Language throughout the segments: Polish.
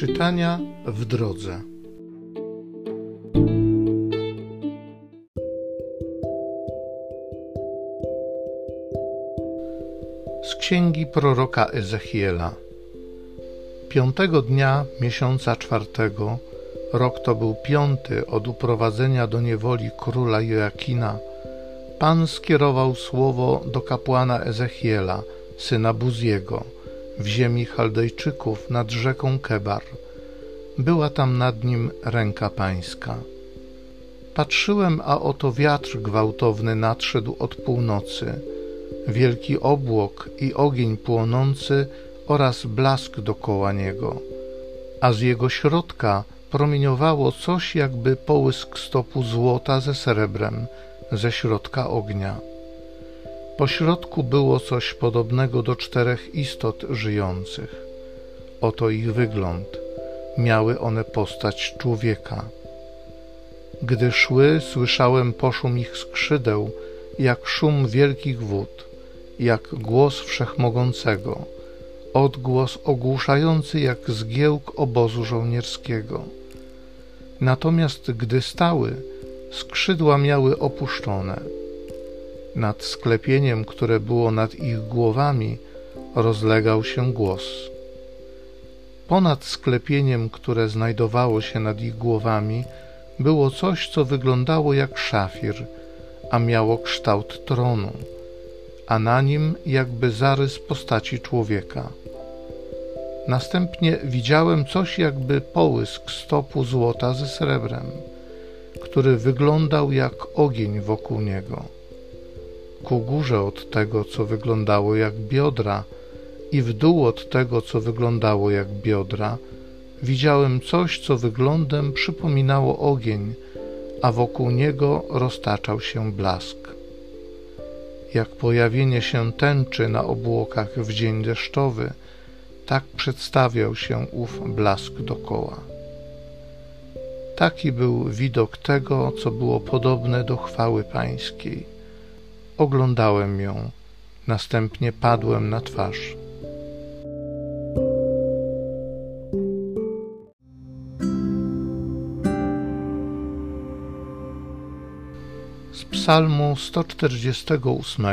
Czytania w drodze. Z księgi proroka Ezechiela. Piątego dnia miesiąca czwartego, rok to był piąty od uprowadzenia do niewoli króla Joakina, Pan skierował słowo do kapłana Ezechiela, syna Buziego, w ziemi Chaldejczyków nad rzeką Kebar. Była tam nad nim ręka pańska. Patrzyłem, a oto wiatr gwałtowny nadszedł od północy, wielki obłok i ogień płonący oraz blask dokoła niego, a z jego środka promieniowało coś jakby połysk stopu złota ze srebrem ze środka ognia. Po środku było coś podobnego do czterech istot żyjących. Oto ich wygląd. Miały one postać człowieka. Gdy szły, słyszałem poszum ich skrzydeł, jak szum wielkich wód, jak głos wszechmogącego, odgłos ogłuszający jak zgiełk obozu żołnierskiego. Natomiast gdy stały, skrzydła miały opuszczone nad sklepieniem, które było nad ich głowami, rozlegał się głos. Ponad sklepieniem, które znajdowało się nad ich głowami, było coś, co wyglądało jak szafir, a miało kształt tronu, a na nim jakby zarys postaci człowieka. Następnie widziałem coś jakby połysk stopu złota ze srebrem, który wyglądał jak ogień wokół niego ku górze od tego, co wyglądało jak biodra, i w dół od tego, co wyglądało jak biodra, widziałem coś, co wyglądem przypominało ogień, a wokół niego roztaczał się blask. Jak pojawienie się tęczy na obłokach w dzień deszczowy, tak przedstawiał się ów blask dokoła. Taki był widok tego, co było podobne do chwały pańskiej Oglądałem ją, następnie padłem na twarz. Z Psalmu 148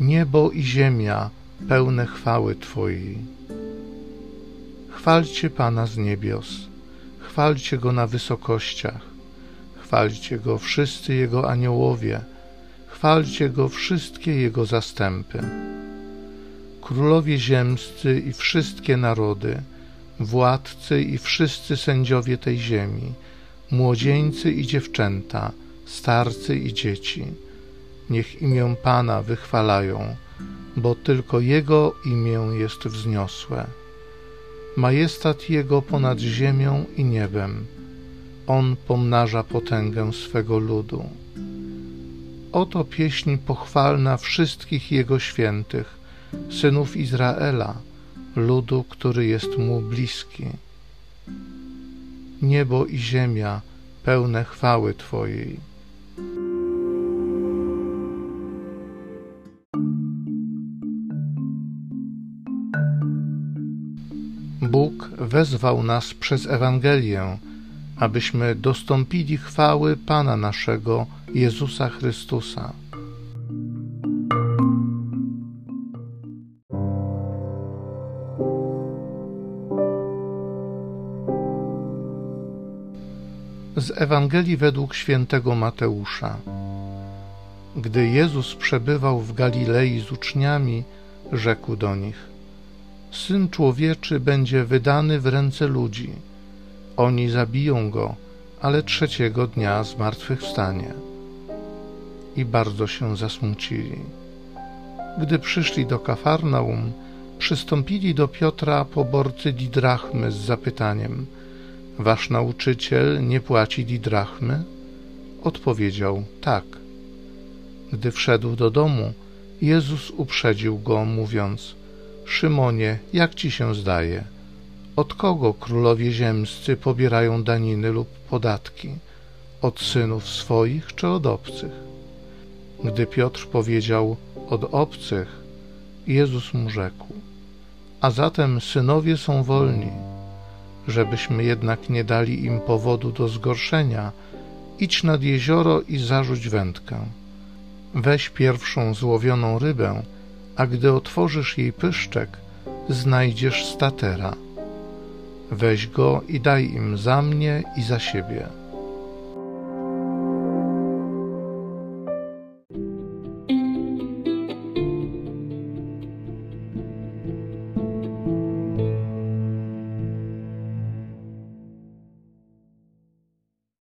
Niebo i ziemia pełne chwały Twojej. Chwalcie Pana z niebios, chwalcie Go na wysokościach, chwalcie Go wszyscy Jego aniołowie, chwalcie Go wszystkie Jego zastępy. Królowie ziemscy i wszystkie narody, władcy i wszyscy sędziowie tej ziemi, młodzieńcy i dziewczęta, starcy i dzieci, niech imię Pana wychwalają, bo tylko Jego imię jest wzniosłe. Majestat Jego ponad ziemią i niebem, On pomnaża potęgę swego ludu. Oto pieśń pochwalna wszystkich Jego świętych, synów Izraela, ludu, który jest Mu bliski. Niebo i ziemia pełne chwały Twojej. Bóg wezwał nas przez Ewangelię, abyśmy dostąpili chwały Pana naszego Jezusa Chrystusa. Z Ewangelii według świętego Mateusza. Gdy Jezus przebywał w Galilei z uczniami, rzekł do nich: Syn człowieczy będzie wydany w ręce ludzi oni zabiją go, ale trzeciego dnia zmartwychwstanie. I bardzo się zasmucili. Gdy przyszli do Kafarnaum, przystąpili do Piotra poborcy didrachmy z zapytaniem: Wasz nauczyciel nie płaci didrachmy? Odpowiedział: Tak. Gdy wszedł do domu, Jezus uprzedził go, mówiąc: Szymonie, jak ci się zdaje? Od kogo królowie ziemscy pobierają daniny lub podatki? Od synów swoich czy od obcych? Gdy Piotr powiedział od obcych, Jezus mu rzekł: A zatem synowie są wolni. Żebyśmy jednak nie dali im powodu do zgorszenia, idź nad jezioro i zarzuć wędkę. Weź pierwszą złowioną rybę, a gdy otworzysz jej pyszczek, znajdziesz statera. Weź go i daj im za mnie i za siebie.